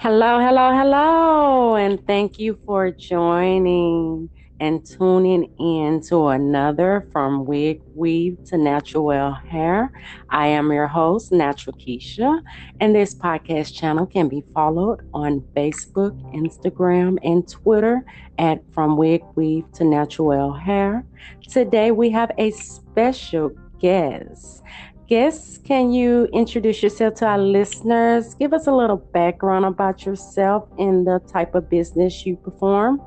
Hello, hello, hello, and thank you for joining and tuning in to another From Wig Weave to Natural Hair. I am your host, Natural Keisha, and this podcast channel can be followed on Facebook, Instagram, and Twitter at From Wig Weave to Natural Hair. Today we have a special guest guest, can you introduce yourself to our listeners? Give us a little background about yourself and the type of business you perform.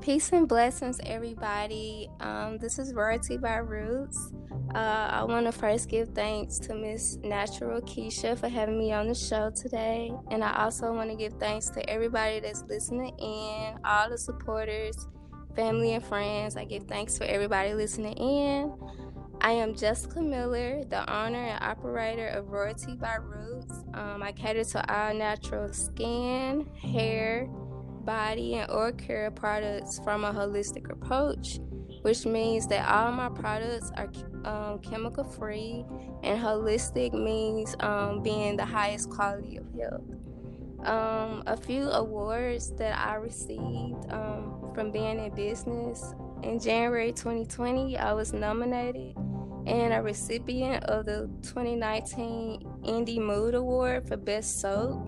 Peace and blessings, everybody. Um, this is Royalty by Roots. Uh, I want to first give thanks to Miss Natural Keisha for having me on the show today. And I also want to give thanks to everybody that's listening in, all the supporters, family, and friends. I give thanks for everybody listening in. I am Jessica Miller, the owner and operator of Royalty by Roots. Um, I cater to all natural skin, hair, body, and oral care products from a holistic approach, which means that all my products are um, chemical free, and holistic means um, being the highest quality of health. Um, a few awards that I received um, from being in business in January 2020, I was nominated and a recipient of the 2019 Indie Mood Award for Best Soap.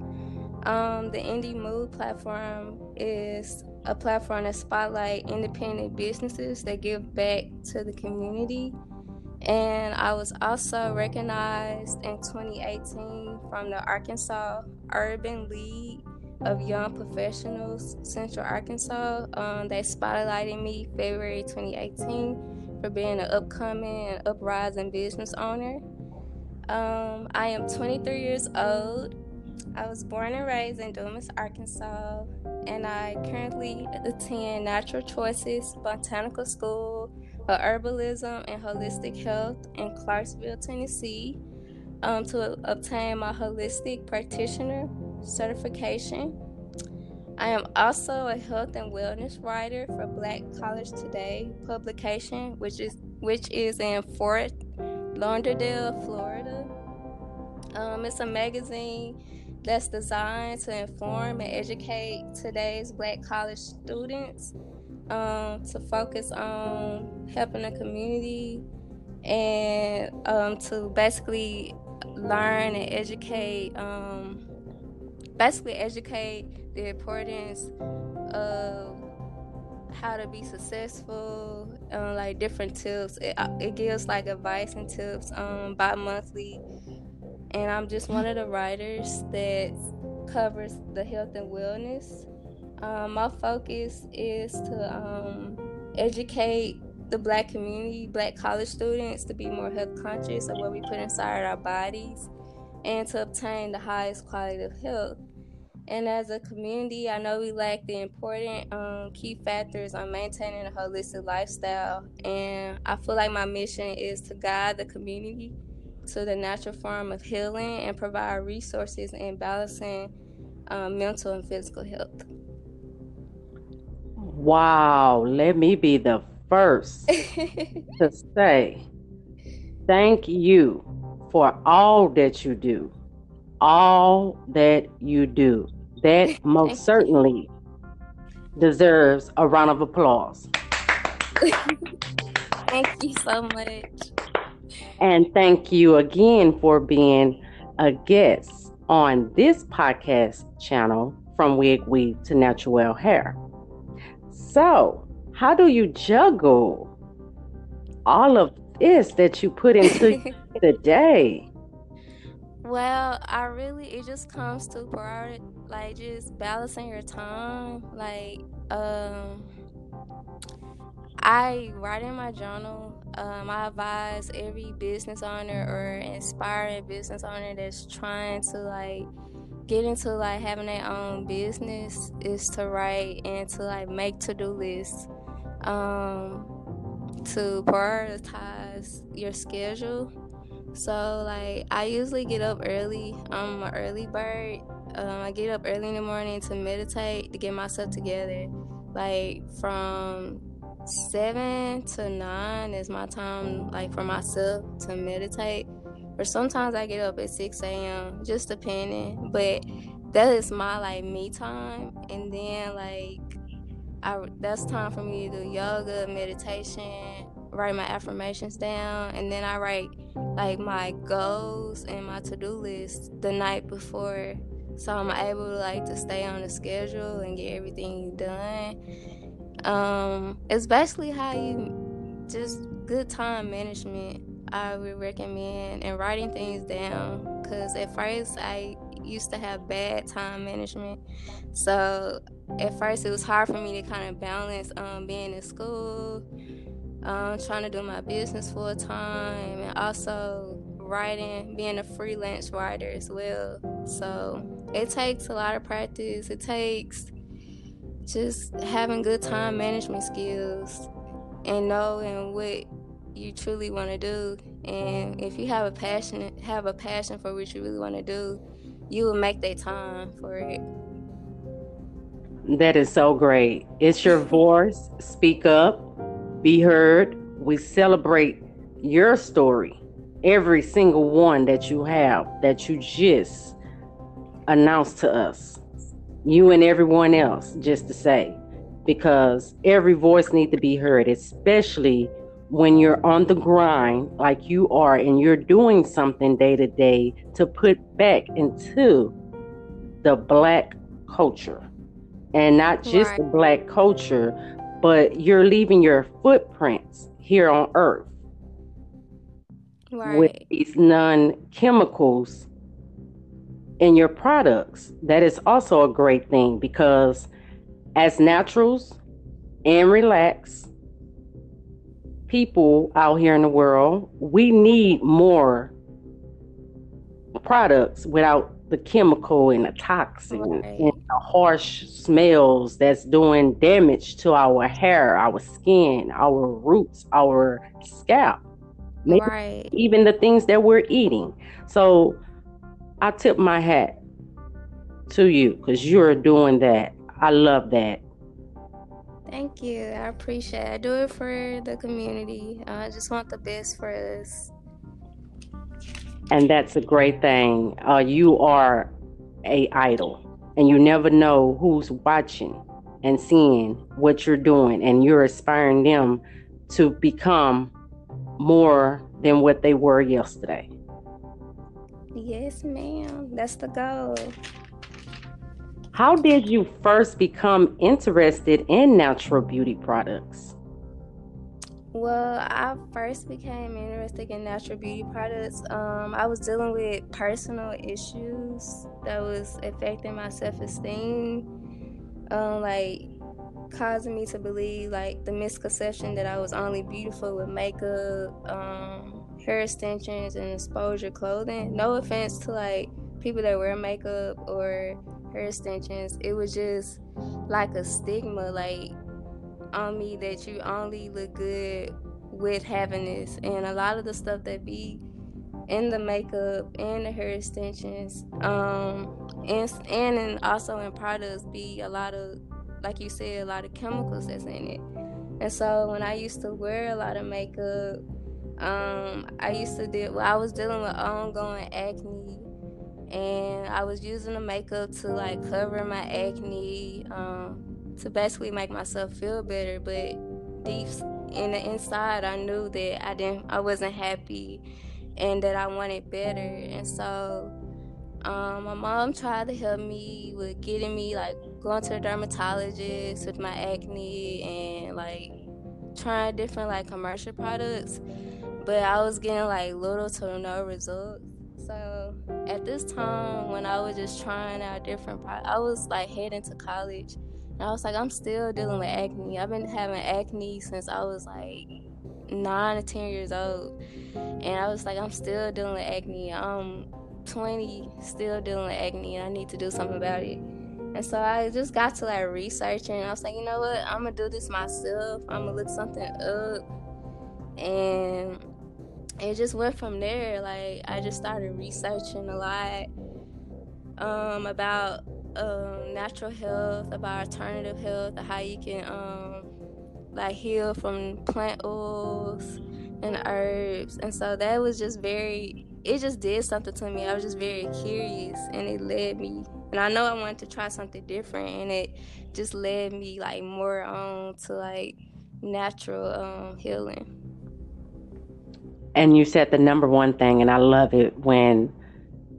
Um, the Indie Mood platform is a platform that spotlight independent businesses that give back to the community. And I was also recognized in 2018 from the Arkansas Urban League of Young Professionals, Central Arkansas. Um, they spotlighted me February 2018 for being an upcoming and uprising business owner. Um, I am 23 years old. I was born and raised in Dumas, Arkansas, and I currently attend Natural Choices Botanical School of Herbalism and Holistic Health in Clarksville, Tennessee, um, to obtain my holistic practitioner certification. I am also a health and wellness writer for Black College Today publication, which is which is in Fort Lauderdale, Florida. Um, it's a magazine that's designed to inform and educate today's Black college students um, to focus on helping the community and um, to basically learn and educate um, basically educate the importance of how to be successful, um, like different tips. It, uh, it gives like advice and tips um, bi monthly. And I'm just one of the writers that covers the health and wellness. Um, my focus is to um, educate the black community, black college students, to be more health conscious of what we put inside our bodies and to obtain the highest quality of health. And as a community, I know we lack the important um, key factors on maintaining a holistic lifestyle. And I feel like my mission is to guide the community to the natural form of healing and provide resources in balancing um, mental and physical health. Wow, let me be the first to say thank you for all that you do all that you do. That most certainly deserves a round of applause. thank you so much. And thank you again for being a guest on this podcast channel from Wig Weave to Natural Hair. So, how do you juggle all of this that you put into the day? Well, I really it just comes to priority, like just balancing your time. Like, um, I write in my journal. Um, I advise every business owner or inspiring business owner that's trying to like get into like having their own business is to write and to like make to-do lists um, to prioritize your schedule so like I usually get up early. I'm an early bird. Um, I get up early in the morning to meditate to get myself together. Like from seven to nine is my time like for myself to meditate. Or sometimes I get up at six a.m. just depending. But that is my like me time and then like I that's time for me to do yoga, meditation, write my affirmations down, and then I write like my goals and my to-do list the night before so I'm able to like to stay on the schedule and get everything done. Um, it's basically how you just good time management. I would recommend and writing things down because at first I used to have bad time management. So at first it was hard for me to kind of balance um, being in school, um, trying to do my business full time, and also writing, being a freelance writer as well. So it takes a lot of practice. It takes just having good time management skills and knowing what you truly want to do. And if you have a passion, have a passion for what you really want to do, you will make that time for it. That is so great. It's your voice. Speak up, be heard. We celebrate your story, every single one that you have, that you just announced to us, you and everyone else, just to say, because every voice needs to be heard, especially when you're on the grind like you are and you're doing something day to day to put back into the black culture and not just right. the black culture but you're leaving your footprints here on earth right. with these non-chemicals in your products that is also a great thing because as naturals and relax people out here in the world, we need more products without the chemical and the toxin right. and harsh smells that's doing damage to our hair, our skin, our roots, our scalp. Maybe right. even the things that we're eating. So I tip my hat to you because you're doing that. I love that. Thank you. I appreciate it. I do it for the community. I just want the best for us. And that's a great thing. Uh, you are a idol, and you never know who's watching and seeing what you're doing, and you're inspiring them to become more than what they were yesterday. Yes, ma'am. That's the goal. How did you first become interested in natural beauty products? Well, I first became interested in natural beauty products. Um, I was dealing with personal issues that was affecting my self-esteem, um, like causing me to believe like the misconception that I was only beautiful with makeup, um, hair extensions, and exposure clothing. No offense to like people that wear makeup or hair extensions. It was just like a stigma, like on me that you only look good with having this. And a lot of the stuff that be in the makeup and the hair extensions, um, and and also in products be a lot of, like you said, a lot of chemicals that's in it. And so when I used to wear a lot of makeup, um, I used to deal. Well, I was dealing with ongoing acne and I was using the makeup to like cover my acne, um, to basically make myself feel better. But deep in the inside, I knew that I didn't, I wasn't happy, and that I wanted better. And so, um, my mom tried to help me with getting me like going to a dermatologist with my acne and like trying different like commercial products. But I was getting like little to no results. So at this time, when I was just trying out different, pro- I was like heading to college, and I was like, I'm still dealing with acne. I've been having acne since I was like nine or ten years old, and I was like, I'm still dealing with acne. I'm 20, still dealing with acne, and I need to do something about it. And so I just got to like researching. I was like, you know what? I'm gonna do this myself. I'm gonna look something up, and it just went from there. Like I just started researching a lot um, about um, natural health, about alternative health, how you can um, like heal from plant oils and herbs. And so that was just very. It just did something to me. I was just very curious, and it led me and I know I wanted to try something different, and it just led me like more on to like natural um, healing. And you said the number one thing, and I love it when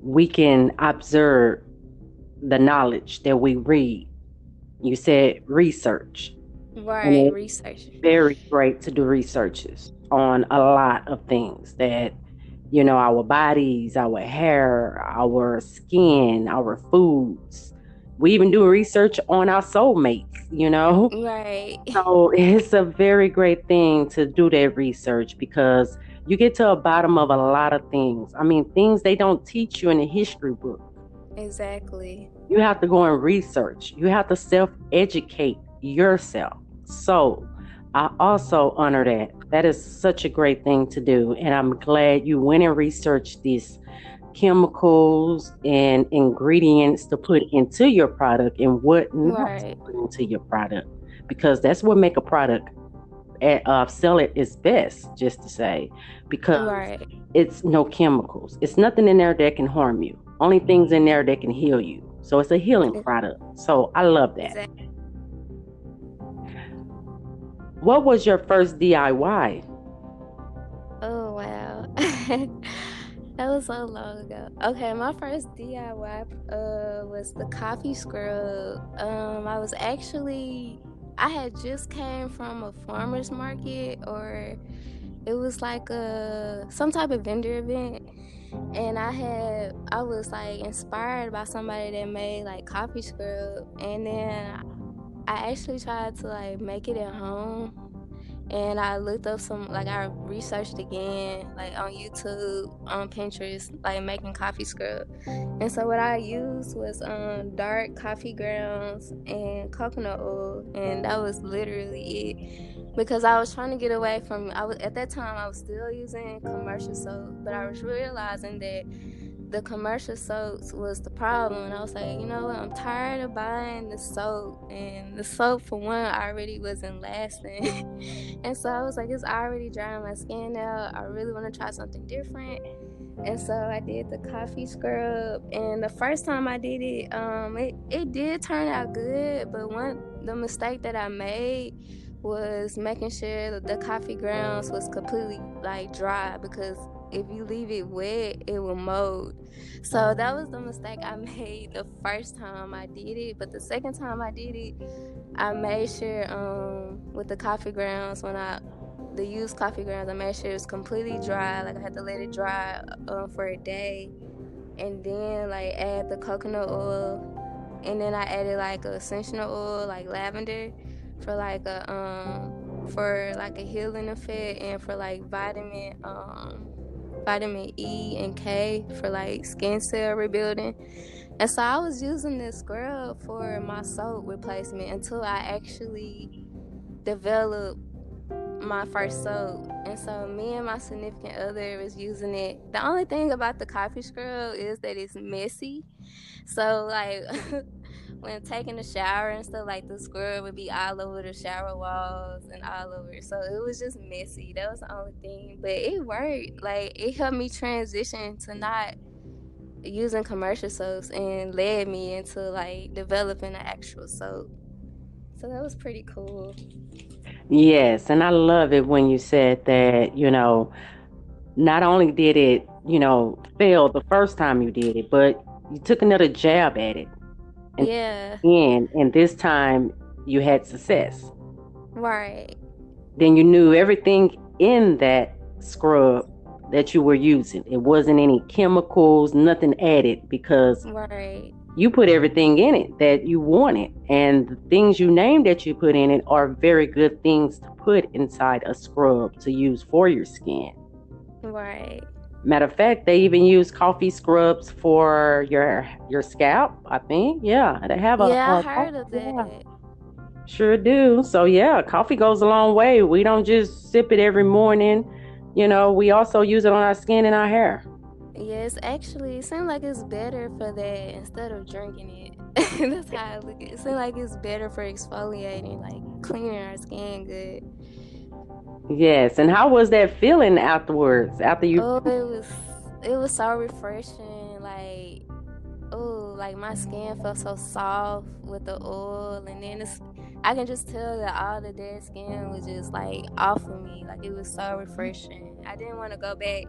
we can observe the knowledge that we read. You said research. Right, research. Very great to do researches on a lot of things that you know, our bodies, our hair, our skin, our foods. We even do research on our soulmates, you know? Right. So it's a very great thing to do that research because you get to a bottom of a lot of things. I mean, things they don't teach you in a history book. Exactly. You have to go and research. You have to self educate yourself. So I also honor that. That is such a great thing to do. And I'm glad you went and researched these chemicals and ingredients to put into your product and what not right. to put into your product because that's what make a product at, uh, sell it is best just to say because right. it's no chemicals it's nothing in there that can harm you only things in there that can heal you so it's a healing product so i love that exactly. What was your first DIY? Oh wow. that was so long ago. Okay, my first DIY uh, was the coffee scrub. Um, I was actually I had just came from a farmer's market or it was like a some type of vendor event and I had I was like inspired by somebody that made like coffee scrub. And then I actually tried to like make it at home. And I looked up some like I researched again like on YouTube on Pinterest like making coffee scrub. And so what I used was um dark coffee grounds and coconut oil. And that was literally it because I was trying to get away from I was at that time I was still using commercial soap but I was realizing that the commercial soaps was the problem. And I was like, you know what? I'm tired of buying the soap. And the soap, for one, already wasn't lasting. and so I was like, it's already drying my skin out. I really want to try something different. And so I did the coffee scrub. And the first time I did it, um, it, it did turn out good. But one, the mistake that I made was making sure that the coffee grounds was completely like dry because if you leave it wet, it will mold. So that was the mistake I made the first time I did it. But the second time I did it, I made sure um, with the coffee grounds when I the used coffee grounds, I made sure it was completely dry. Like I had to let it dry uh, for a day, and then like add the coconut oil, and then I added like essential oil like lavender for like a um for like a healing effect and for like vitamin um vitamin E and K for like skin cell rebuilding. And so I was using this scrub for my soap replacement until I actually developed my first soap. And so me and my significant other was using it. The only thing about the coffee scrub is that it's messy. So like when taking a shower and stuff, like the scrub would be all over the shower walls and all over. So it was just messy. That was the only thing. But it worked. Like it helped me transition to not using commercial soaps and led me into like developing an actual soap. So that was pretty cool. Yes, and I love it when you said that, you know, not only did it, you know, fail the first time you did it, but you took another jab at it and yeah. And and this time you had success. Right. Then you knew everything in that scrub that you were using. It wasn't any chemicals, nothing added because right. you put everything in it that you wanted. And the things you named that you put in it are very good things to put inside a scrub to use for your skin. Right. Matter of fact, they even use coffee scrubs for your your scalp. I think, yeah, they have a. Yeah, a, I heard of that. Yeah. Sure do. So yeah, coffee goes a long way. We don't just sip it every morning. You know, we also use it on our skin and our hair. Yes, actually, it seems like it's better for that instead of drinking it. That's how I look at it. It seems like it's better for exfoliating, like cleaning our skin good. Yes, and how was that feeling afterwards? After you? Oh, it was it was so refreshing. Like oh, like my skin felt so soft with the oil, and then it's, I can just tell that all the dead skin was just like off of me. Like it was so refreshing. I didn't want to go back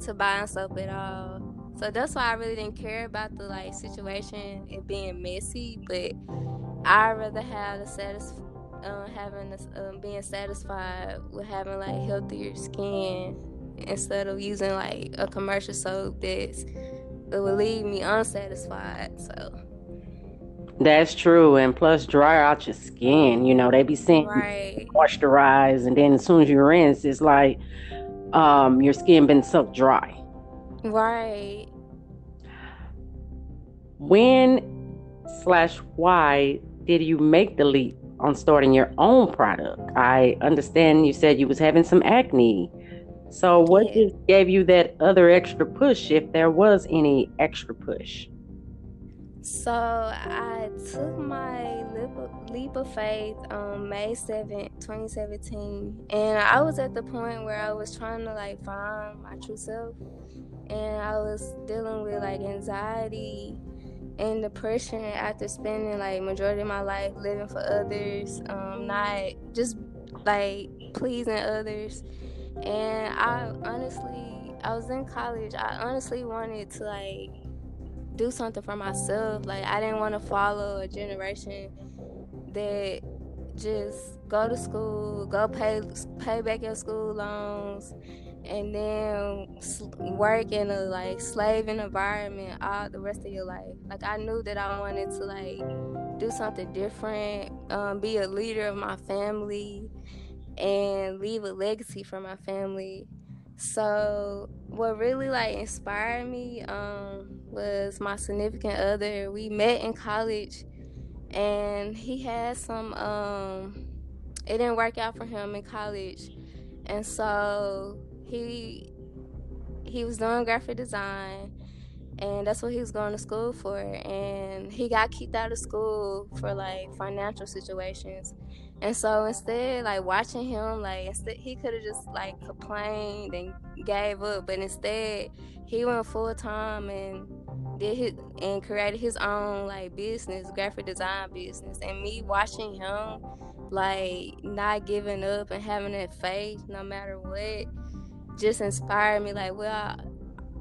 to buying soap at all. So that's why I really didn't care about the like situation it being messy, but I rather have the satis- uh, having this, um, being satisfied with having like healthier skin instead of using like a commercial soap that's it would leave me unsatisfied. So that's true, and plus dry out your skin. You know they be saying right. moisturize, and then as soon as you rinse, it's like um, your skin been sucked dry. Right. When slash why did you make the leap on starting your own product? I understand you said you was having some acne. So what yeah. just gave you that other extra push if there was any extra push? So I took my leap of, leap of faith on May 7th, 2017. And I was at the point where I was trying to like find my true self. And I was dealing with like anxiety and depression after spending like majority of my life living for others, um, not just like pleasing others. And I honestly, I was in college. I honestly wanted to like do something for myself. Like I didn't want to follow a generation that just go to school, go pay pay back your school loans, and then work in a like slaving environment all the rest of your life. Like I knew that I wanted to like do something different, um, be a leader of my family, and leave a legacy for my family. So what really like inspired me um, was my significant other. We met in college, and he had some. Um, it didn't work out for him in college, and so he he was doing graphic design and that's what he was going to school for. And he got kicked out of school for like financial situations. And so instead like watching him like instead he could have just like complained and gave up. But instead he went full-time and did his and created his own like business graphic design business. And me watching him like not giving up and having that faith no matter what just inspired me like well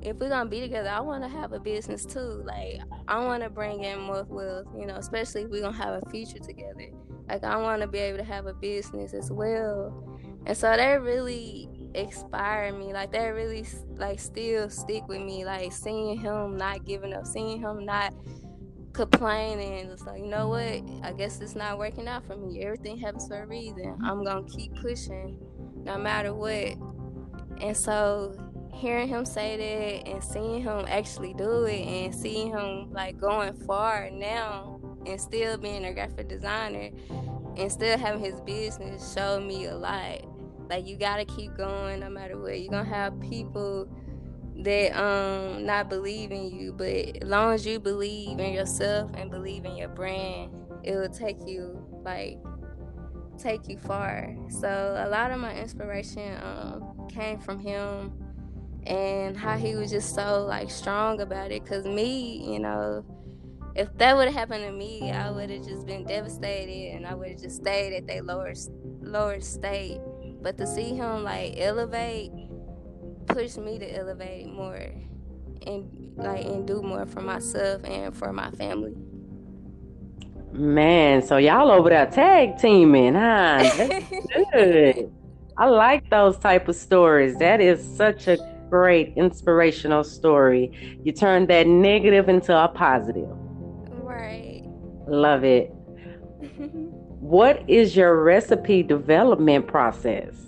if we're gonna be together i want to have a business too. Like i want to bring in more wealth you know especially if we're gonna have a future together. Like i want to be able to have a business as well. And so that really inspired me. Like that really like still stick with me. Like seeing him not giving up seeing him not complaining it's like you know what? I guess it's not working out for me. Everything happens for a reason. Mm-hmm. I'm gonna keep pushing no matter what and so hearing him say that and seeing him actually do it and seeing him like going far now and still being a graphic designer and still having his business showed me a lot. Like you gotta keep going no matter what. You're gonna have people that um not believe in you, but as long as you believe in yourself and believe in your brand, it will take you like take you far. So a lot of my inspiration um, came from him and how he was just so like strong about it. Cause me, you know, if that would have happened to me, I would have just been devastated and I would have just stayed at that lower lower state. But to see him like elevate pushed me to elevate more and like and do more for myself and for my family. Man, so y'all over there tag teaming, huh? That's good. I like those type of stories. That is such a great inspirational story. You turned that negative into a positive. Right. Love it. what is your recipe development process?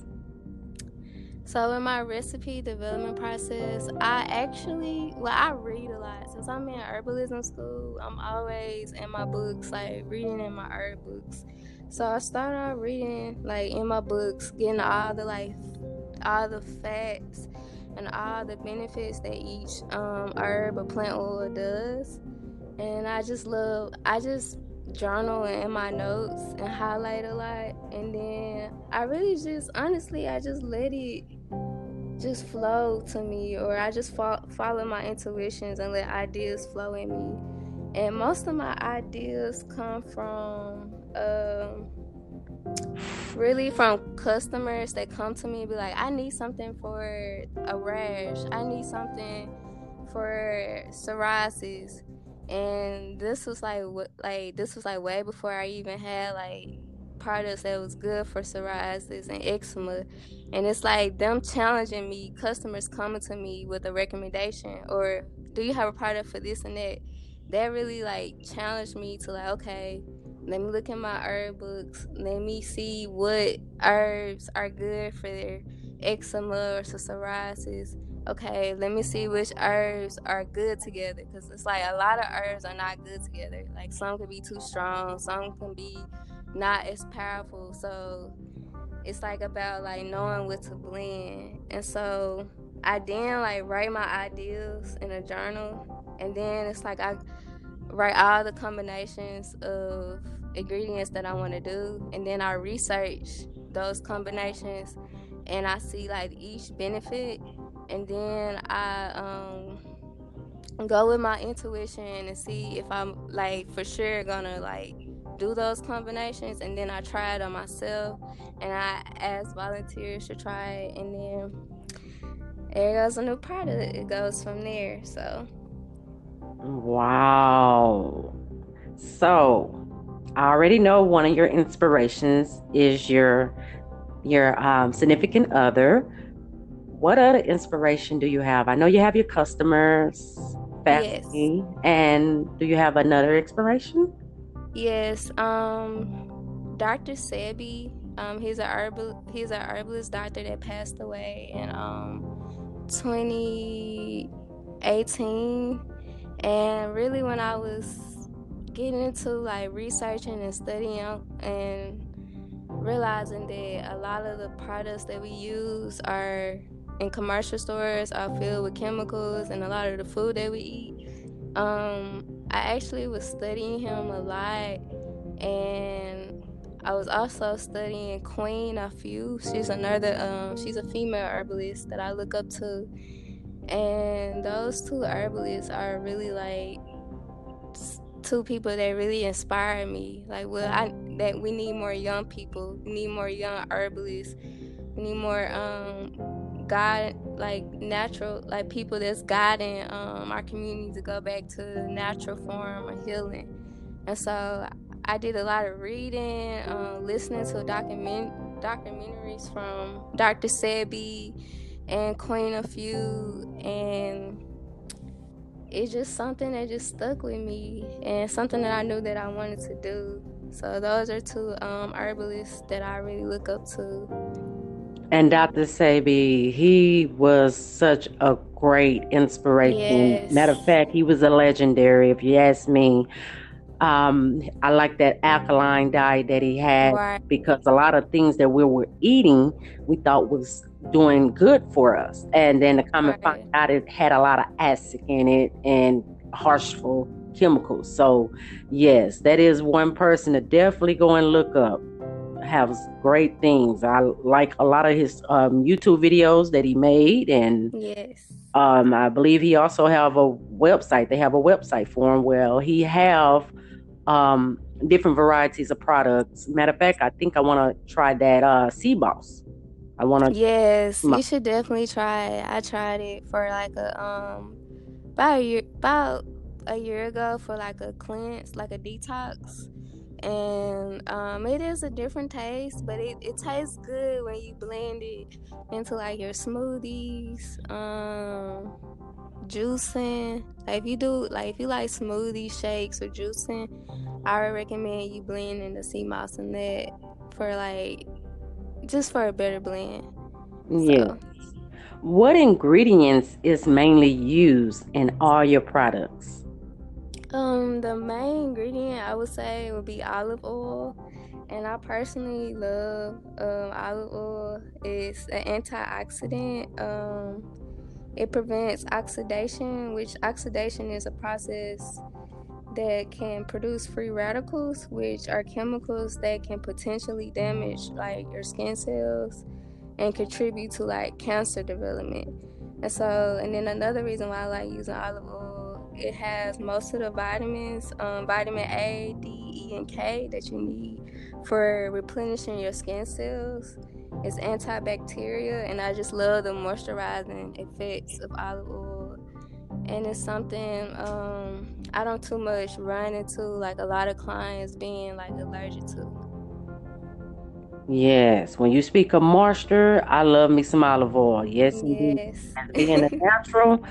So in my recipe development process, I actually well I read a lot. Since I'm in herbalism school, I'm always in my books, like reading in my herb books. So I started out reading like in my books, getting all the like all the facts and all the benefits that each um, herb or plant oil does. And I just love I just journal in my notes and highlight a lot and then I really just honestly I just let it just flow to me or I just fo- follow my intuitions and let ideas flow in me. and most of my ideas come from um, really from customers that come to me and be like, I need something for a rash. I need something for psoriasis. And this was like like this was like way before I even had like products that was good for psoriasis and eczema. And it's like them challenging me, customers coming to me with a recommendation or do you have a product for this and that? That really like challenged me to like, okay, let me look in my herb books. Let me see what herbs are good for their eczema or psoriasis. Okay, let me see which herbs are good together because it's like a lot of herbs are not good together. Like some can be too strong, some can be not as powerful. So it's like about like knowing what to blend. And so I then like write my ideas in a journal, and then it's like I write all the combinations of ingredients that I want to do, and then I research those combinations, and I see like each benefit, and then I um, go with my intuition and see if I'm like for sure gonna like do those combinations, and then I try it on myself, and I ask volunteers to try it, and then there goes a new product. It goes from there. So. Wow. So I already know one of your inspirations is your your um, significant other. What other inspiration do you have? I know you have your customers, family, yes. and do you have another inspiration? Yes, um, Dr. Sebi. Um, he's a herbal he's a herbalist doctor that passed away in um 2018. And really, when I was getting into like researching and studying and realizing that a lot of the products that we use are in commercial stores are filled with chemicals and a lot of the food that we eat um, i actually was studying him a lot and i was also studying queen afua she's another um, she's a female herbalist that i look up to and those two herbalists are really like two people that really inspire me. Like, well, I that we need more young people. We need more young herbalists. We need more um, God, like natural, like people that's guiding um, our community to go back to natural form of healing. And so I did a lot of reading, um, listening to document documentaries from Dr. Sebi and Queen Afua and it's just something that just stuck with me and something that I knew that I wanted to do. So those are two um, herbalists that I really look up to. And Dr. Sebi, he was such a great inspiration. Yes. Matter of fact, he was a legendary, if you ask me. Um, I like that alkaline diet that he had right. because a lot of things that we were eating we thought was doing good for us. And then to come right. and find out it had a lot of acid in it and harshful chemicals. So, yes, that is one person to definitely go and look up. Has great things. I like a lot of his um, YouTube videos that he made, and yes, um, I believe he also have a website. They have a website for him. Well, he have um, different varieties of products. Matter of fact, I think I want to try that uh, Sea Moss. I want to. Yes, my- you should definitely try it. I tried it for like a um about a year about a year ago for like a cleanse, like a detox. And um, it is a different taste, but it, it tastes good when you blend it into like your smoothies, um, juicing. Like if you do like if you like smoothie shakes or juicing, I would recommend you blending the sea moss in that for like just for a better blend. Yeah. So. What ingredients is mainly used in all your products? Um, the main ingredient I would say would be olive oil, and I personally love um, olive oil. It's an antioxidant. Um, it prevents oxidation, which oxidation is a process that can produce free radicals, which are chemicals that can potentially damage like your skin cells and contribute to like cancer development. And so, and then another reason why I like using olive oil it has most of the vitamins, um, vitamin A, D, E, and K that you need for replenishing your skin cells. It's antibacterial, and I just love the moisturizing effects of olive oil. And it's something um, I don't too much run into, like a lot of clients being like allergic to. Yes, when you speak of moisture, I love me some olive oil. Yes, yes. Being a natural,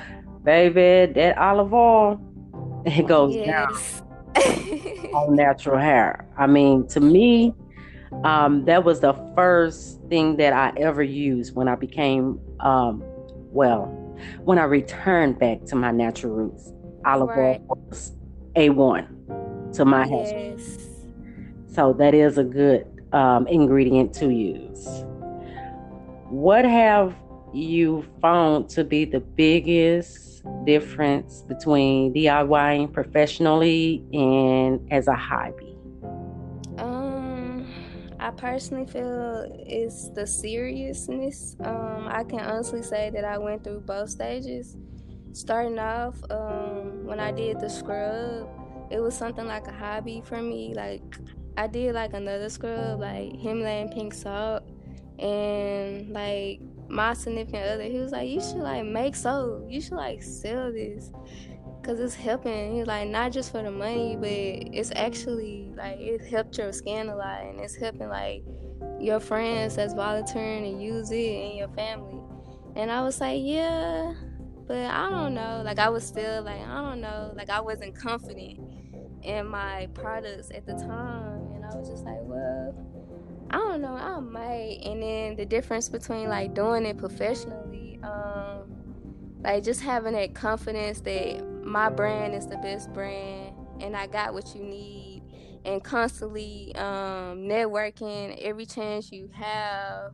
baby, that olive oil, it goes yes. down on natural hair. I mean, to me, um, that was the first thing that I ever used when I became, um, well, when I returned back to my natural roots. Olive right. oil was A1 to my yes. hair. So that is a good um, ingredient to use. What have you found to be the biggest difference between DIYing professionally and as a hobby? Um, I personally feel it's the seriousness. Um, I can honestly say that I went through both stages. Starting off, um, when I did the scrub, it was something like a hobby for me. Like I did like another scrub, like Himalayan pink salt, and like my significant other, he was like, "You should like make soap. You should like sell this, cause it's helping." He's like, not just for the money, but it's actually like it helped your skin a lot, and it's helping like your friends that's volunteering to use it in your family. And I was like, yeah, but I don't know. Like I was still like, I don't know. Like I wasn't confident in my products at the time. And I was just like, well, I don't know, I might. And then the difference between like doing it professionally, um, like just having that confidence that my brand is the best brand and I got what you need and constantly um, networking every chance you have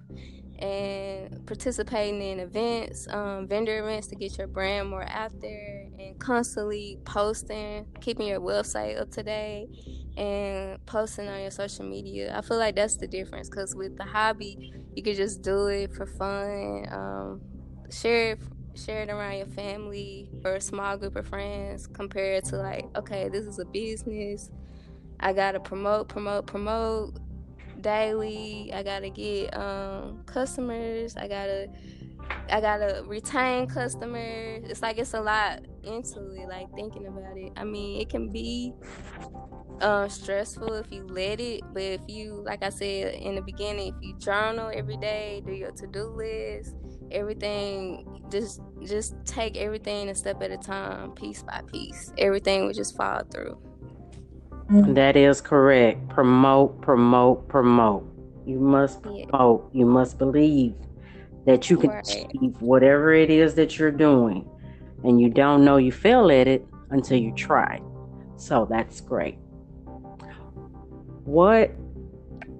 and participating in events, um, vendor events to get your brand more out there, and constantly posting, keeping your website up to date, and posting on your social media. I feel like that's the difference because with the hobby, you could just do it for fun, um, share it, share it around your family or a small group of friends, compared to like, okay, this is a business. I gotta promote, promote, promote daily. I gotta get um, customers. I gotta I gotta retain customers. It's like it's a lot into it, like thinking about it. I mean, it can be uh, stressful if you let it, but if you, like I said in the beginning, if you journal every day, do your to do list, everything, just just take everything a step at a time, piece by piece. Everything will just fall through. That is correct. Promote, promote, promote. You must promote. You must believe that you can right. achieve whatever it is that you're doing. And you don't know you fail at it until you try. So that's great. What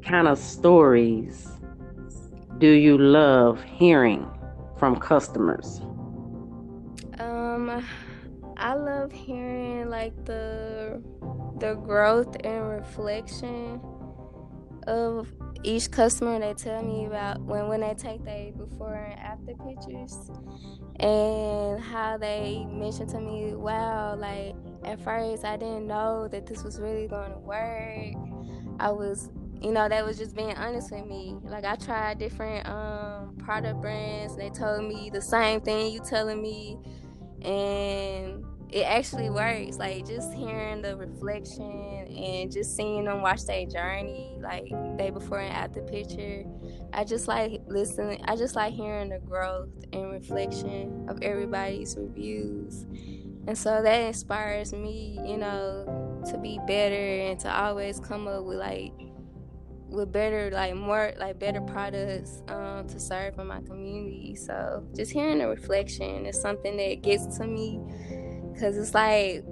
kind of stories do you love hearing from customers? Um I love hearing like the the growth and reflection of each customer they tell me about when when they take their before and after pictures and how they mentioned to me wow like at first i didn't know that this was really going to work. I was you know that was just being honest with me. Like i tried different um product brands. And they told me the same thing you telling me. And it actually works. Like just hearing the reflection and just seeing them watch their journey, like day before and after picture. I just like listening. I just like hearing the growth and reflection of everybody's reviews, and so that inspires me, you know, to be better and to always come up with like with better like more like better products um, to serve in my community so just hearing the reflection is something that gets to me because it's like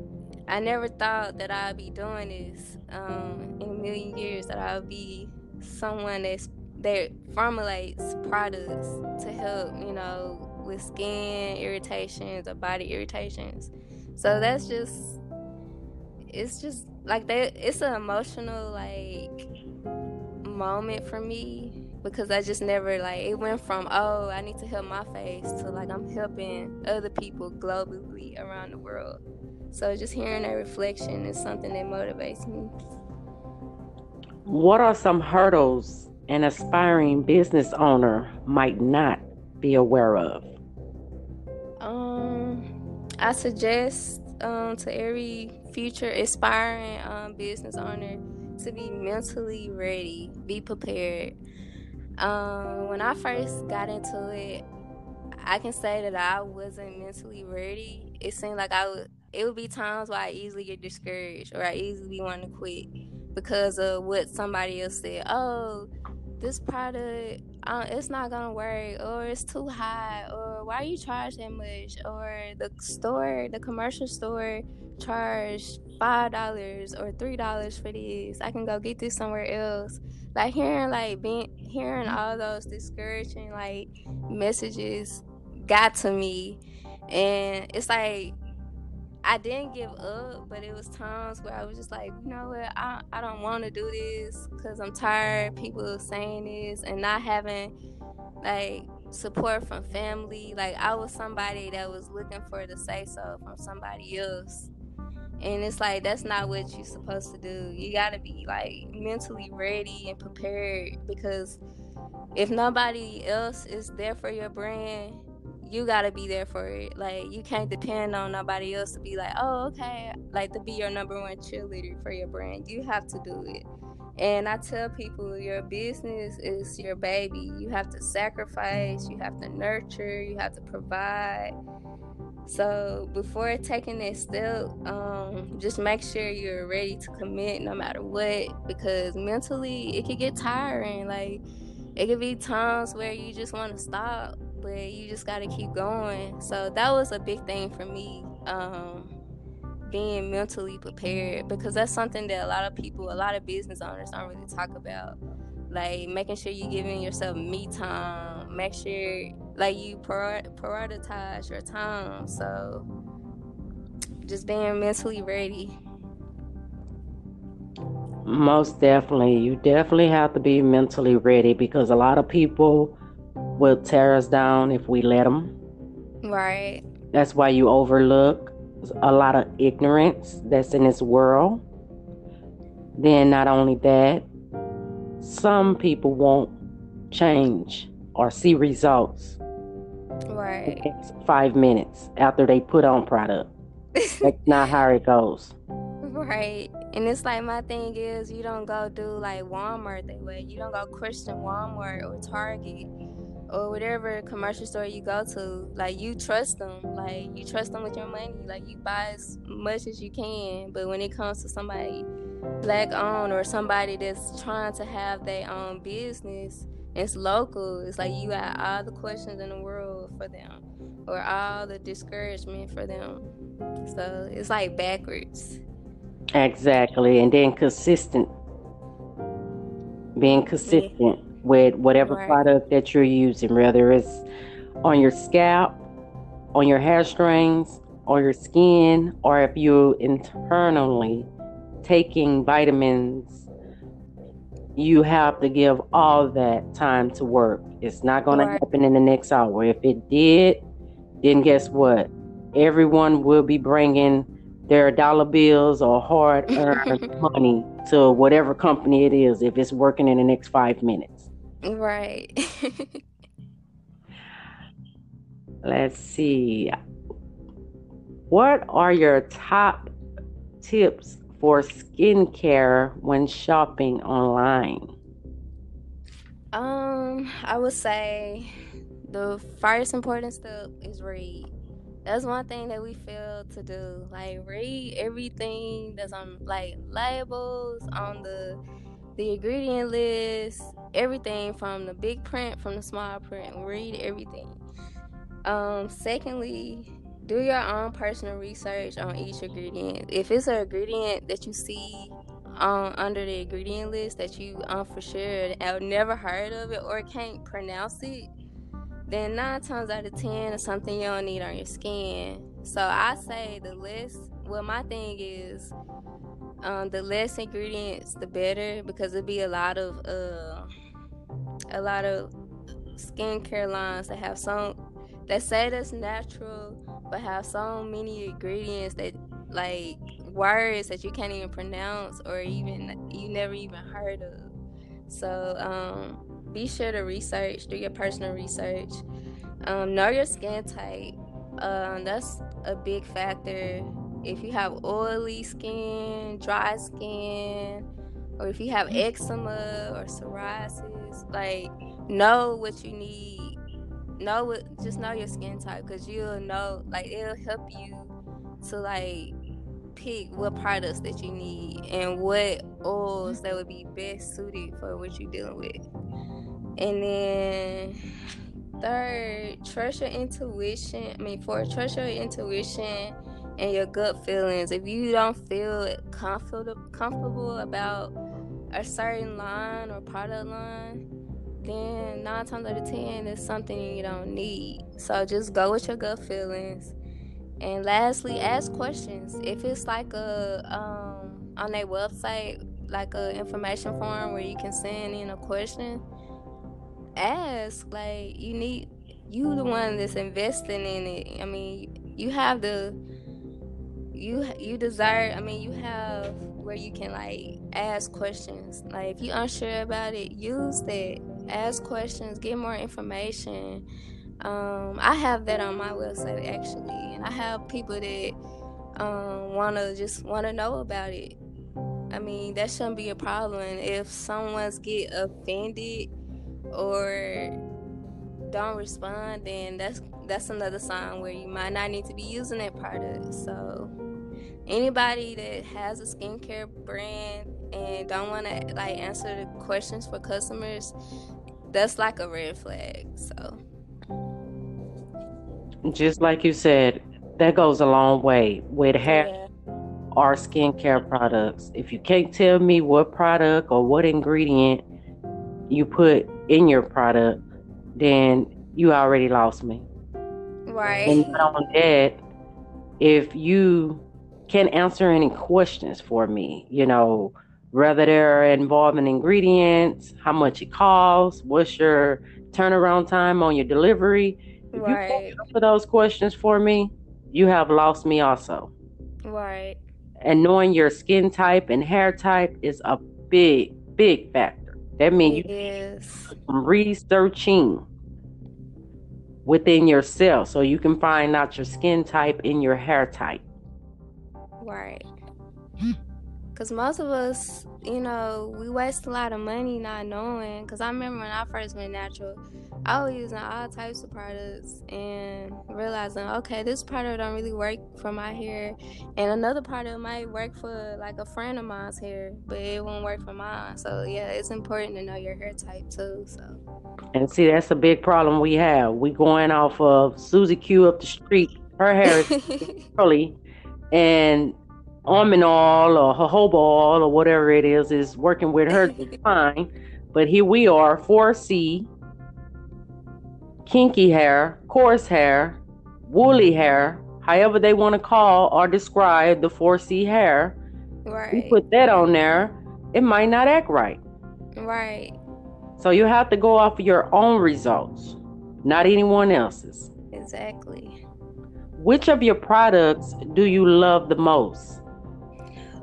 I never thought that I'd be doing this um, in a million years. That I'll be someone that's that formulates products to help, you know, with skin irritations or body irritations. So that's just, it's just like that. It's an emotional like moment for me because I just never like it went from oh I need to help my face to like I'm helping other people globally around the world. So just hearing that reflection is something that motivates me. What are some hurdles an aspiring business owner might not be aware of? Um, I suggest um, to every future aspiring um, business owner to be mentally ready, be prepared. Um, when I first got into it, I can say that I wasn't mentally ready. It seemed like I would. It would be times where I easily get discouraged or I easily want to quit because of what somebody else said. Oh, this product, uh, it's not gonna work, or it's too high, or why you charge that much, or the store, the commercial store, charge five dollars or three dollars for this. I can go get this somewhere else. Like hearing like being hearing all those discouraging like messages got to me, and it's like I didn't give up, but it was times where I was just like, you know what, I, I don't want to do this because I'm tired people saying this and not having like support from family. Like I was somebody that was looking for the say so from somebody else. And it's like that's not what you're supposed to do. You gotta be like mentally ready and prepared because if nobody else is there for your brand, you gotta be there for it. Like you can't depend on nobody else to be like, oh, okay, like to be your number one cheerleader for your brand. You have to do it. And I tell people your business is your baby. You have to sacrifice, you have to nurture, you have to provide. So before taking that step, um, just make sure you're ready to commit no matter what, because mentally it can get tiring. Like it could be times where you just want to stop but you just got to keep going. So that was a big thing for me, um, being mentally prepared because that's something that a lot of people, a lot of business owners don't really talk about. Like making sure you're giving yourself me time, make sure like you prioritize your time. So just being mentally ready. Most definitely. You definitely have to be mentally ready because a lot of people will tear us down if we let them. Right. That's why you overlook a lot of ignorance that's in this world. Then, not only that, some people won't change or see results. Right. five minutes after they put on product. That's not how it goes. Right. And it's like my thing is you don't go do like Walmart that way. You don't go Christian Walmart or Target or whatever commercial store you go to, like you trust them, like you trust them with your money, like you buy as much as you can. But when it comes to somebody black owned or somebody that's trying to have their own business, it's local. It's like you got all the questions in the world for them, or all the discouragement for them. So it's like backwards. Exactly, and then consistent, being consistent. Yeah with whatever right. product that you're using, whether it's on your scalp, on your hair strings, or your skin, or if you're internally taking vitamins, you have to give all that time to work. It's not going right. to happen in the next hour. If it did, then guess what? Everyone will be bringing their dollar bills or hard earned money to whatever company it is if it's working in the next five minutes. Right. Let's see. What are your top tips for skincare when shopping online? Um, I would say the first important step is read. That's one thing that we fail to do. Like read everything that's on like labels on the the ingredient list, everything from the big print, from the small print. Read everything. Um, secondly, do your own personal research on each ingredient. If it's an ingredient that you see um, under the ingredient list that you um, for sure have never heard of it or can't pronounce it, then nine times out of ten it's something you don't need on your skin. So I say the less. Well, my thing is um, the less ingredients, the better, because it'd be a lot of uh, a lot of skincare lines that have some that say that's natural, but have so many ingredients that like words that you can't even pronounce or even you never even heard of. So um, be sure to research, do your personal research, um, know your skin type. Um, that's a big factor. If you have oily skin, dry skin, or if you have eczema or psoriasis, like know what you need. Know what, just know your skin type, cause you'll know, like it'll help you to like pick what products that you need and what oils that would be best suited for what you're dealing with. And then third, trust your intuition. I mean, for trust your intuition and your gut feelings. If you don't feel comfortable comfortable about a certain line or product line, then nine times out of ten, it's something you don't need. So just go with your gut feelings and lastly, ask questions. If it's like a um, on their website, like a information form where you can send in a question, ask. Like you need you the one that's investing in it. I mean, you have the you you desire. I mean, you have where you can like ask questions. Like if you're unsure about it, use that. Ask questions. Get more information um, I have that on my website actually, and I have people that um, want to just want to know about it. I mean, that shouldn't be a problem. If someone's get offended or don't respond, then that's that's another sign where you might not need to be using that product. So, anybody that has a skincare brand and don't want to like answer the questions for customers, that's like a red flag. So just like you said, that goes a long way with hair yeah. or skincare products. If you can't tell me what product or what ingredient you put in your product, then you already lost me. Right. And not only that, if you can answer any questions for me, you know, whether they're involving ingredients, how much it costs, what's your turnaround time on your delivery, if right. you answer those questions for me, you have lost me also. Right. And knowing your skin type and hair type is a big, big factor. That means you is. researching within yourself so you can find out your skin type and your hair type. Right. Because most of us, you know, we waste a lot of money not knowing. Because I remember when I first went natural, I was using all types of products and realizing, okay, this product don't really work for my hair, and another product might work for like a friend of mine's hair, but it won't work for mine. So yeah, it's important to know your hair type too. So. And see, that's a big problem we have. We going off of Susie Q up the street. Her hair is curly, and almond oil or jojoba oil or whatever it is is working with her fine. But here we are, 4C kinky hair, coarse hair, woolly hair, however they want to call or describe the 4C hair. Right. You put that on there, it might not act right. Right. So you have to go off of your own results, not anyone else's. Exactly. Which of your products do you love the most?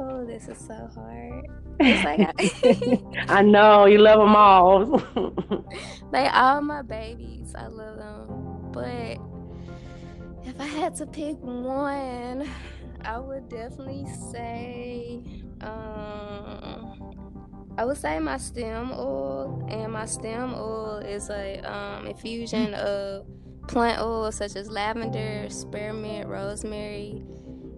Oh, this is so hard. I know you love them all. they all my babies. I love them. But if I had to pick one, I would definitely say um, I would say my stem oil, and my stem oil is a um, infusion of plant oils such as lavender, spearmint, rosemary,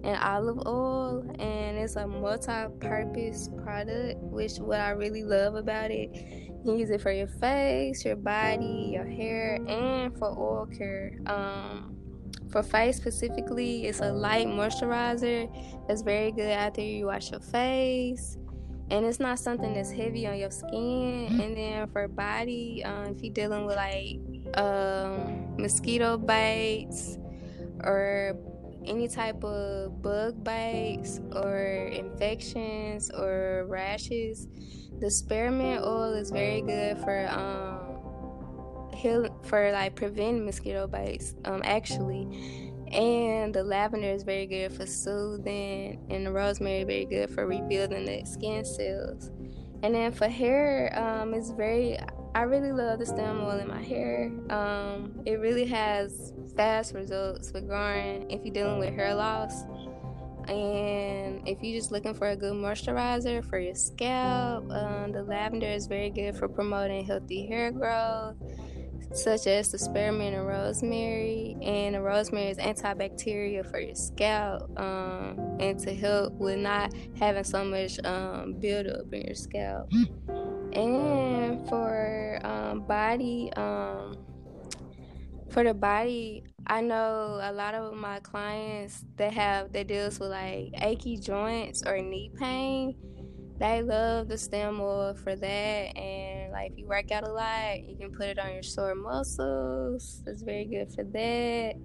and olive oil and it's a multi-purpose product which what i really love about it you can use it for your face your body your hair and for oil care. Um, for face specifically it's a light moisturizer that's very good after you wash your face and it's not something that's heavy on your skin. And then for body um, if you're dealing with like um, mosquito bites or any type of bug bites or infections or rashes, the spearmint oil is very good for um, heal for like preventing mosquito bites. Um, actually, and the lavender is very good for soothing, and the rosemary very good for rebuilding the skin cells. And then for hair, um, it's very. I really love the stem oil in my hair. Um, it really has fast results with growing if you're dealing with hair loss. And if you're just looking for a good moisturizer for your scalp, um, the lavender is very good for promoting healthy hair growth, such as the spearmint and rosemary. And the rosemary is antibacterial for your scalp um, and to help with not having so much um, buildup in your scalp. And for um, body, um, for the body, I know a lot of my clients that have that deals with like achy joints or knee pain. They love the stem oil for that, and like if you work out a lot, you can put it on your sore muscles. It's very good for that.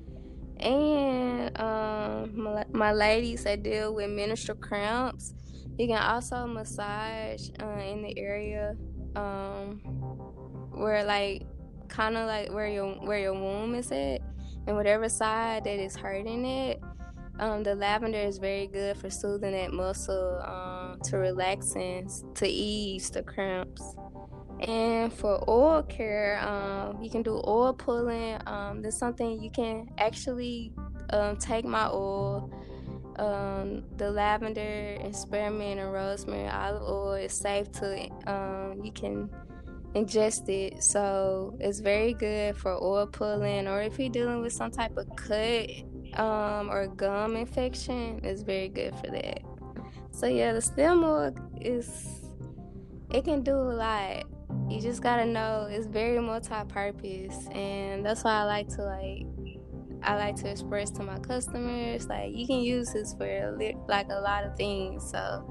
And um, my, my ladies that deal with menstrual cramps, you can also massage uh, in the area um, where like kind of like where your where your womb is at and whatever side that is hurting it um, the lavender is very good for soothing that muscle um, to relaxing to ease the cramps. And for oil care um, you can do oil pulling um, there's something you can actually um, take my oil um, the lavender and spearmint and rosemary olive oil is safe to you can ingest it. So it's very good for oil pulling, or if you're dealing with some type of cut um, or gum infection, it's very good for that. So yeah, the stem oil is it can do a lot. You just gotta know it's very multi-purpose, and that's why I like to like I like to express to my customers like you can use this for like a lot of things. So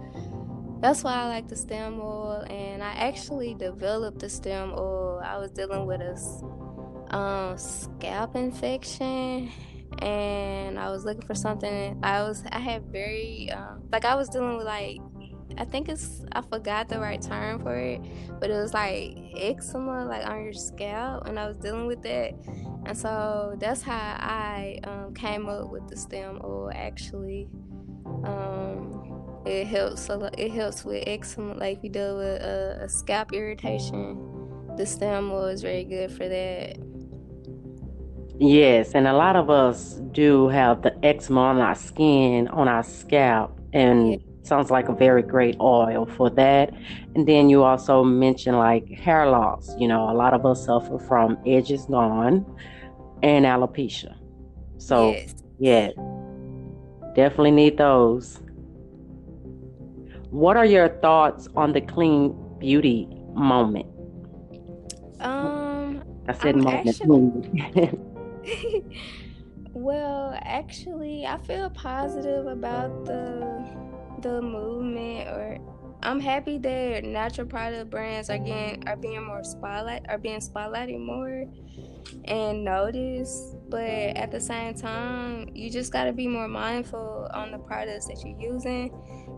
that's why I like the stem oil, and I actually developed the stem oil. I was dealing with a um, scalp infection, and I was looking for something. I was I had very um, like I was dealing with like I think it's I forgot the right term for it, but it was like eczema, like on your scalp, and I was dealing with that, and so that's how I um, came up with the stem oil. Actually, um, it helps. It helps with eczema, like if you deal with a, a scalp irritation. The stem oil is very good for that. Yes, and a lot of us do have the eczema on our skin, on our scalp, and yeah. Sounds like a very great oil for that. And then you also mentioned like hair loss. You know, a lot of us suffer from edges gone and alopecia. So, yes. yeah, definitely need those. What are your thoughts on the clean beauty moment? Um, I said I'm moment. Actually, well, actually, I feel positive about the the movement or I'm happy that natural product brands are getting are being more spotlight are being spotlighted more and noticed. But at the same time, you just gotta be more mindful on the products that you're using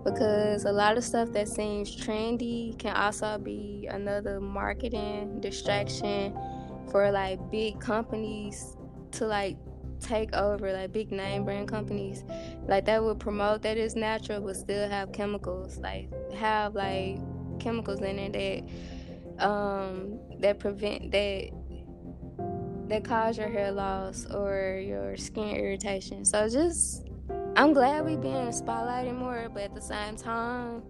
because a lot of stuff that seems trendy can also be another marketing distraction for like big companies to like take over like big name brand companies like that would promote that it's natural but still have chemicals like have like chemicals in it that um that prevent that that cause your hair loss or your skin irritation. So just I'm glad we being spotlighted more, but at the same time,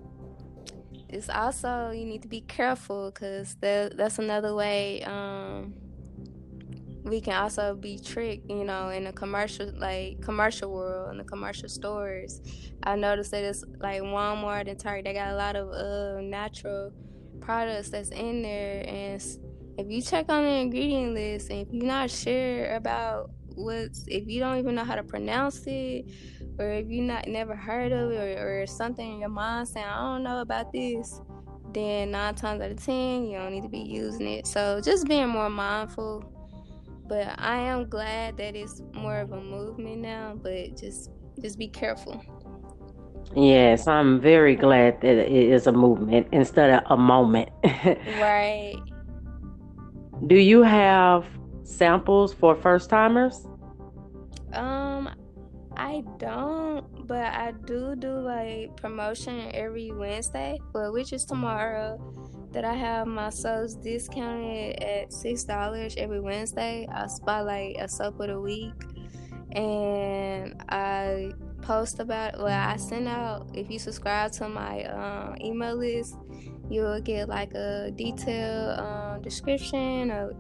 it's also you need to be careful because that, that's another way um, we can also be tricked. You know, in the commercial like commercial world in the commercial stores, I noticed that it's like Walmart and Target. They got a lot of uh, natural products that's in there, and if you check on the ingredient list and if you're not sure about what's if you don't even know how to pronounce it or if you not never heard of it or, or something in your mind saying i don't know about this then nine times out of ten you don't need to be using it so just being more mindful but i am glad that it's more of a movement now but just just be careful yes i'm very glad that it is a movement instead of a moment right Do you have samples for first timers? Um, I don't, but I do do like promotion every Wednesday, well, which is tomorrow. That I have my soaps discounted at six dollars every Wednesday. I spotlight a soap of the week, and I post about. Well, I send out if you subscribe to my um, email list, you'll get like a detailed um, description of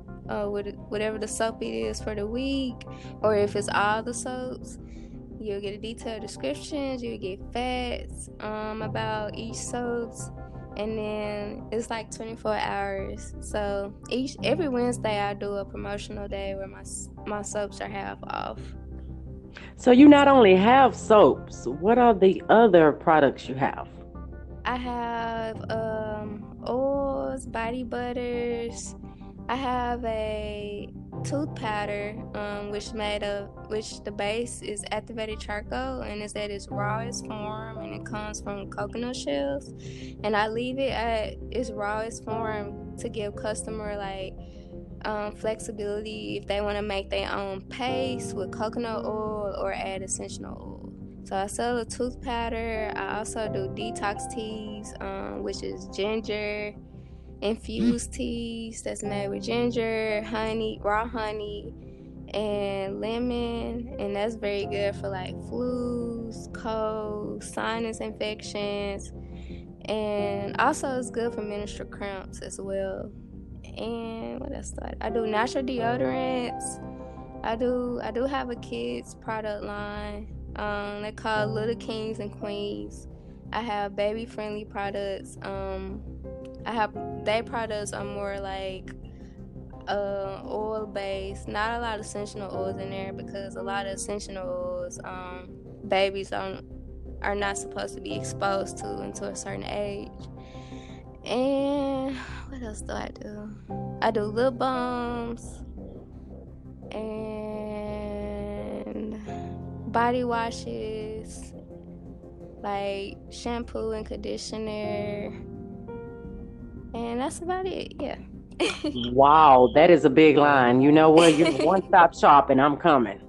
whatever the soap it is for the week, or if it's all the soaps. You'll get a detailed description. You'll get facts um, about each soaps, and then it's like 24 hours. So each every Wednesday I do a promotional day where my my soaps are half off. So you not only have soaps, what are the other products you have? I have um, oils, body butters. I have a tooth powder, um, which made of which the base is activated charcoal, and it's at its rawest form, and it comes from coconut shells. And I leave it at its rawest form to give customer like um, flexibility if they want to make their own paste with coconut oil or add essential oil. So I sell a tooth powder. I also do detox teas, um, which is ginger infused teas that's made with ginger, honey, raw honey, and lemon, and that's very good for like flus, colds, sinus infections, and also it's good for menstrual cramps as well and what else do I, I do natural deodorants. I do I do have a kids product line. Um, they call Little Kings and Queens. I have baby friendly products. Um, I have their products are more like uh, oil based. Not a lot of essential oils in there because a lot of essential oils um, babies don't are not supposed to be exposed to until a certain age. And what else do I do? I do lip balms and body washes, like shampoo and conditioner. And that's about it. Yeah. wow, that is a big line. You know what? You're one stop shop and I'm coming.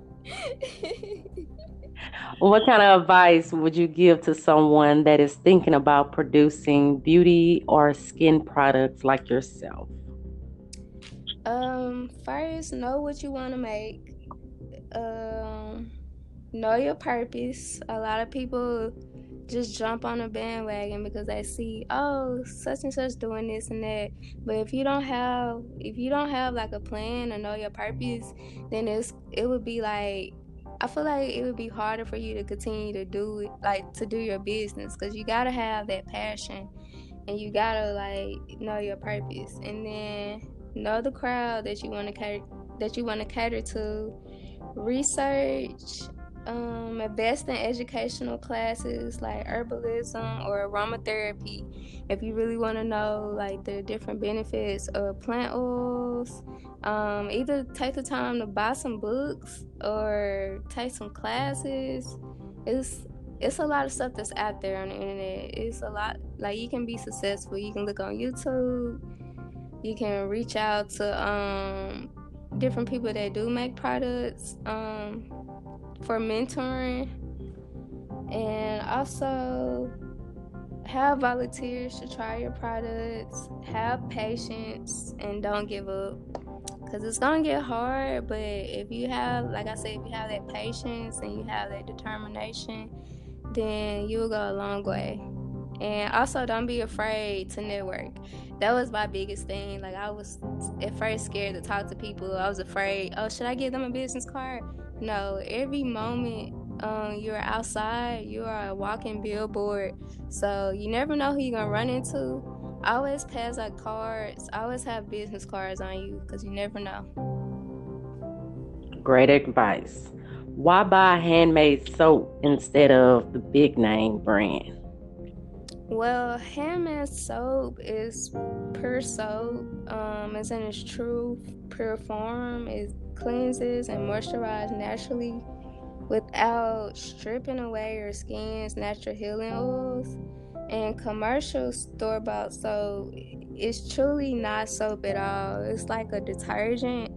What kind of advice would you give to someone that is thinking about producing beauty or skin products like yourself? Um, first, know what you want to make. Um, know your purpose. A lot of people just jump on a bandwagon because I see, oh, such and such doing this and that. But if you don't have, if you don't have like a plan or know your purpose, then it's it would be like I feel like it would be harder for you to continue to do it, like to do your business, because you gotta have that passion, and you gotta like know your purpose, and then know the crowd that you want to cater that you want to cater to. Research um, invest in educational classes like herbalism or aromatherapy. If you really want to know like the different benefits of plant oils um, either take the time to buy some books or take some classes. It's it's a lot of stuff that's out there on the internet. It's a lot like you can be successful. You can look on youtube. You can reach out to um, different people that do make products um, for mentoring and also have volunteers to try your products have patience and don't give up. Because it's gonna get hard but if you have like i said if you have that patience and you have that determination then you'll go a long way and also don't be afraid to network. That was my biggest thing. Like i was at first scared to talk to people. I was afraid oh should i give them a business card? No every moment um, you're outside you are a walking billboard. So you never know who you're gonna run into. Always pass out cards. Always have business cards on you because you never know. Great advice. Why buy handmade soap instead of the big name brand well, handmade soap is pure soap. Um, it's in its true pure form. It cleanses and moisturizes naturally without stripping away your skin's natural healing oils. and commercial store bought soap it's truly not soap at all. It's like a detergent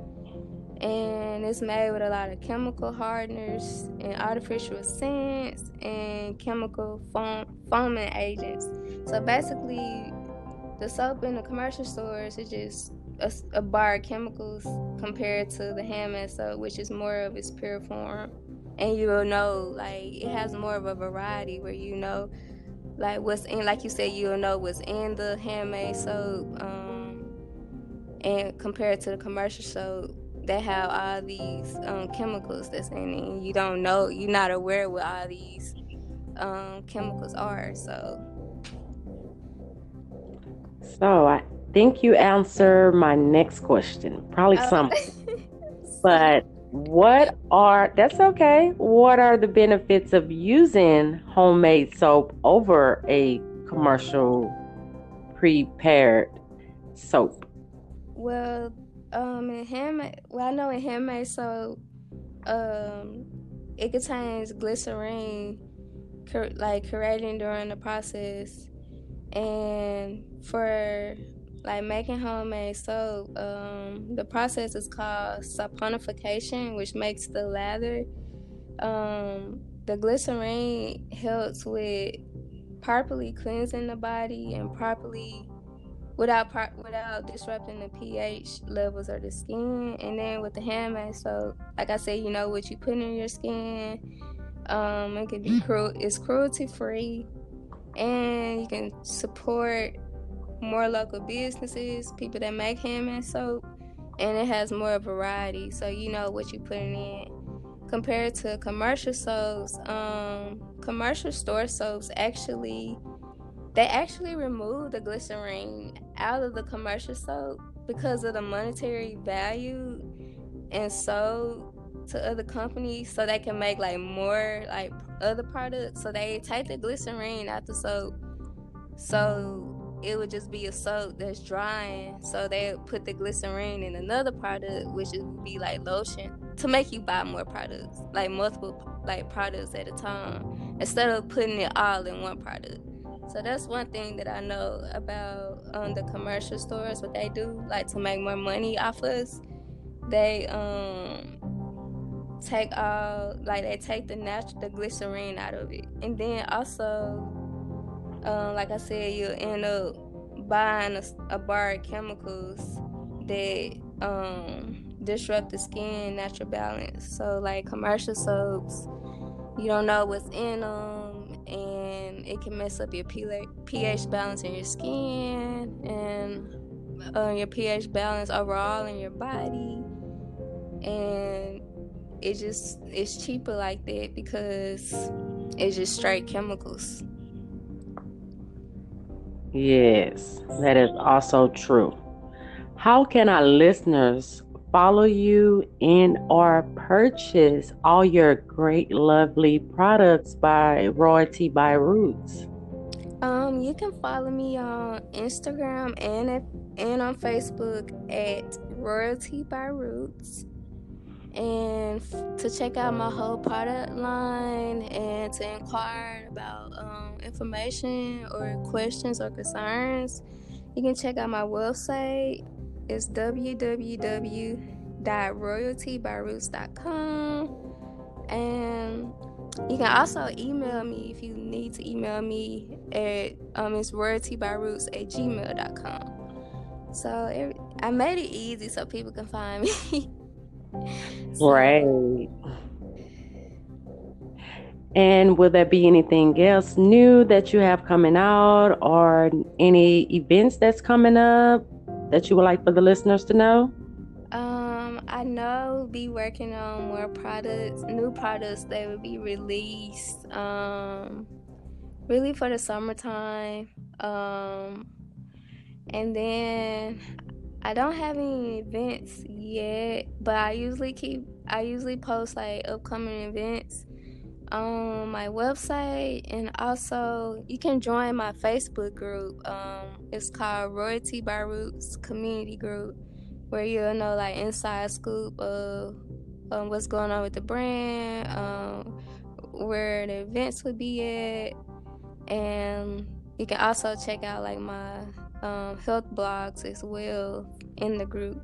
and it's made with a lot of chemical hardeners and artificial scents and chemical foam, foaming agents. So basically, the soap in the commercial stores is just a, a bar of chemicals compared to the handmade soap, which is more of its pure form. And you will know, like, it has more of a variety where you know like what's in like you said you'll know what's in the handmade soap um, and compared to the commercial soap they have all these um, chemicals that's in it and you don't know you're not aware what all these um, chemicals are so. So i think you answer my next question probably some. But what are that's okay what are the benefits of using homemade soap over a commercial prepared soap? Well um in handmade well i know in handmade soap um it contains glycerine like creating during the process and for like making homemade soap, um, the process is called saponification, which makes the lather. Um, the glycerine helps with properly cleansing the body and properly without without disrupting the pH levels of the skin. And then with the handmade soap, like I said, you know what you put in your skin. Um, it can be cruel. It's cruelty free, and you can support more local businesses, people that make handmade soap, and it has more variety, so you know what you're putting in. Compared to commercial soaps, um, commercial store soaps actually they actually remove the glycerine out of the commercial soap because of the monetary value and sold to other companies so they can make like more like other products. So they take the glycerine out the soap so it would just be a soap that's drying. So they put the glycerine in another product, which would be like lotion, to make you buy more products, like multiple like products at a time, instead of putting it all in one product. So that's one thing that I know about um, the commercial stores. What they do, like to make more money off us, they um take all like they take the natural the glycerine out of it, and then also um, like I said, you'll end up buying a, a bar of chemicals that um, disrupt the skin natural balance. So, like commercial soaps, you don't know what's in them, and it can mess up your pH balance in your skin and uh, your pH balance overall in your body. And it just it's cheaper like that because it's just straight chemicals. Yes, that is also true. How can our listeners follow you and or purchase all your great lovely products by Royalty by Roots? Um, you can follow me on Instagram and at, and on Facebook at Royalty by Roots and to check out my whole product line and to inquire about um, information or questions or concerns, you can check out my website. It's www.royaltybyroots.com. And you can also email me if you need to email me at um, it's royaltybyroots at gmail.com. So it, I made it easy so people can find me. Right. And will there be anything else new that you have coming out or any events that's coming up that you would like for the listeners to know? Um, I know be working on more products, new products that will be released um really for the summertime. Um and then I don't have any events yet, but I usually keep I usually post like upcoming events on my website and also you can join my Facebook group. Um, it's called Royalty by Roots Community Group where you'll know like inside scoop of um, what's going on with the brand, um, where the events would be at, and you can also check out like my um, health blogs as well in the group.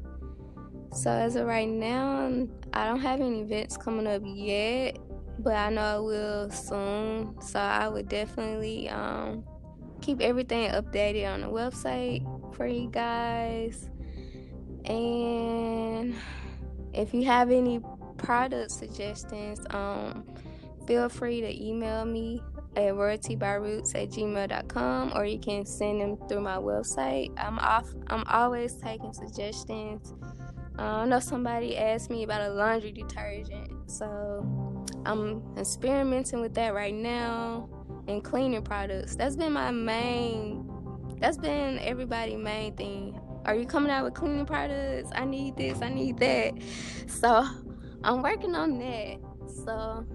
So as of right now, I don't have any events coming up yet, but I know I will soon. So I would definitely um, keep everything updated on the website for you guys. And if you have any product suggestions, um, feel free to email me at royaltybyroots at gmail.com or you can send them through my website. I'm off I'm always taking suggestions. Uh, I know somebody asked me about a laundry detergent, so I'm experimenting with that right now and cleaning products. That's been my main that's been everybody's main thing. Are you coming out with cleaning products? I need this, I need that. So I'm working on that. So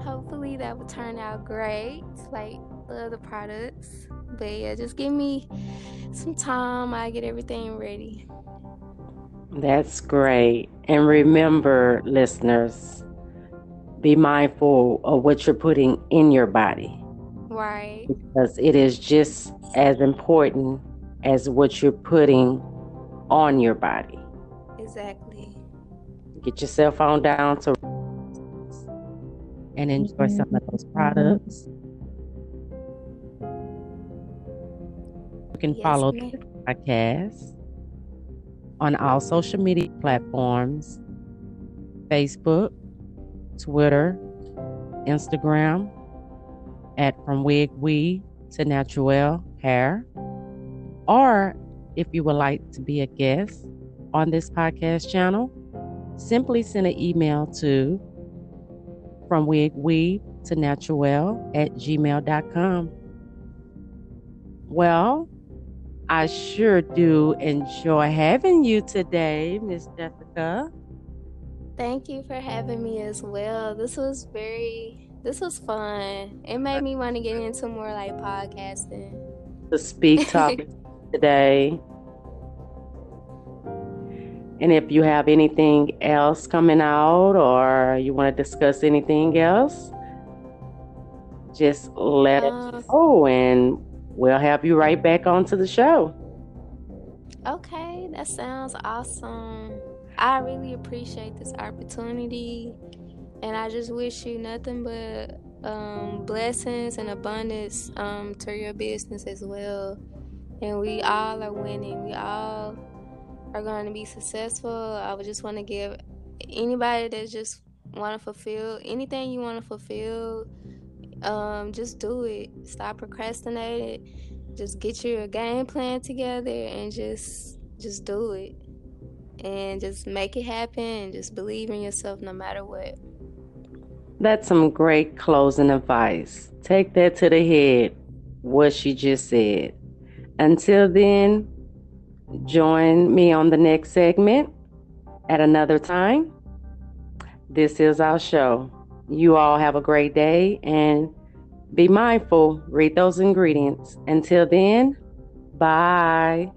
hopefully that will turn out great, like the other products. But yeah, just give me some time. I get everything ready. That's great. And remember, listeners, be mindful of what you're putting in your body. Right. Because it is just as important as what you're putting on your body. Exactly. Get your cell phone down to and enjoy mm-hmm. some of those products. You can yes, follow the podcast on all social media platforms Facebook, Twitter, Instagram, at From Wig Weave to Natural Hair. Or if you would like to be a guest on this podcast channel, simply send an email to from wig weave to natural at gmail.com. Well, I sure do enjoy having you today, Miss Jessica. Thank you for having me as well. This was very this was fun. It made me want to get into more like podcasting. The speak topic today. And if you have anything else coming out or you want to discuss anything else, just let uh, us know and we'll have you right back onto the show. Okay, that sounds awesome. I really appreciate this opportunity and I just wish you nothing but um, blessings and abundance um, to your business as well. And we all are winning. We all are going to be successful. I would just want to give anybody that just want to fulfill anything you want to fulfill. Um, just do it. Stop procrastinating. Just get your game plan together and just just do it. And just make it happen and just believe in yourself no matter what. That's some great closing advice. Take that to the head, what she just said. Until then, Join me on the next segment at another time. This is our show. You all have a great day and be mindful. Read those ingredients. Until then, bye.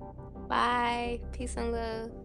Bye. Peace and love.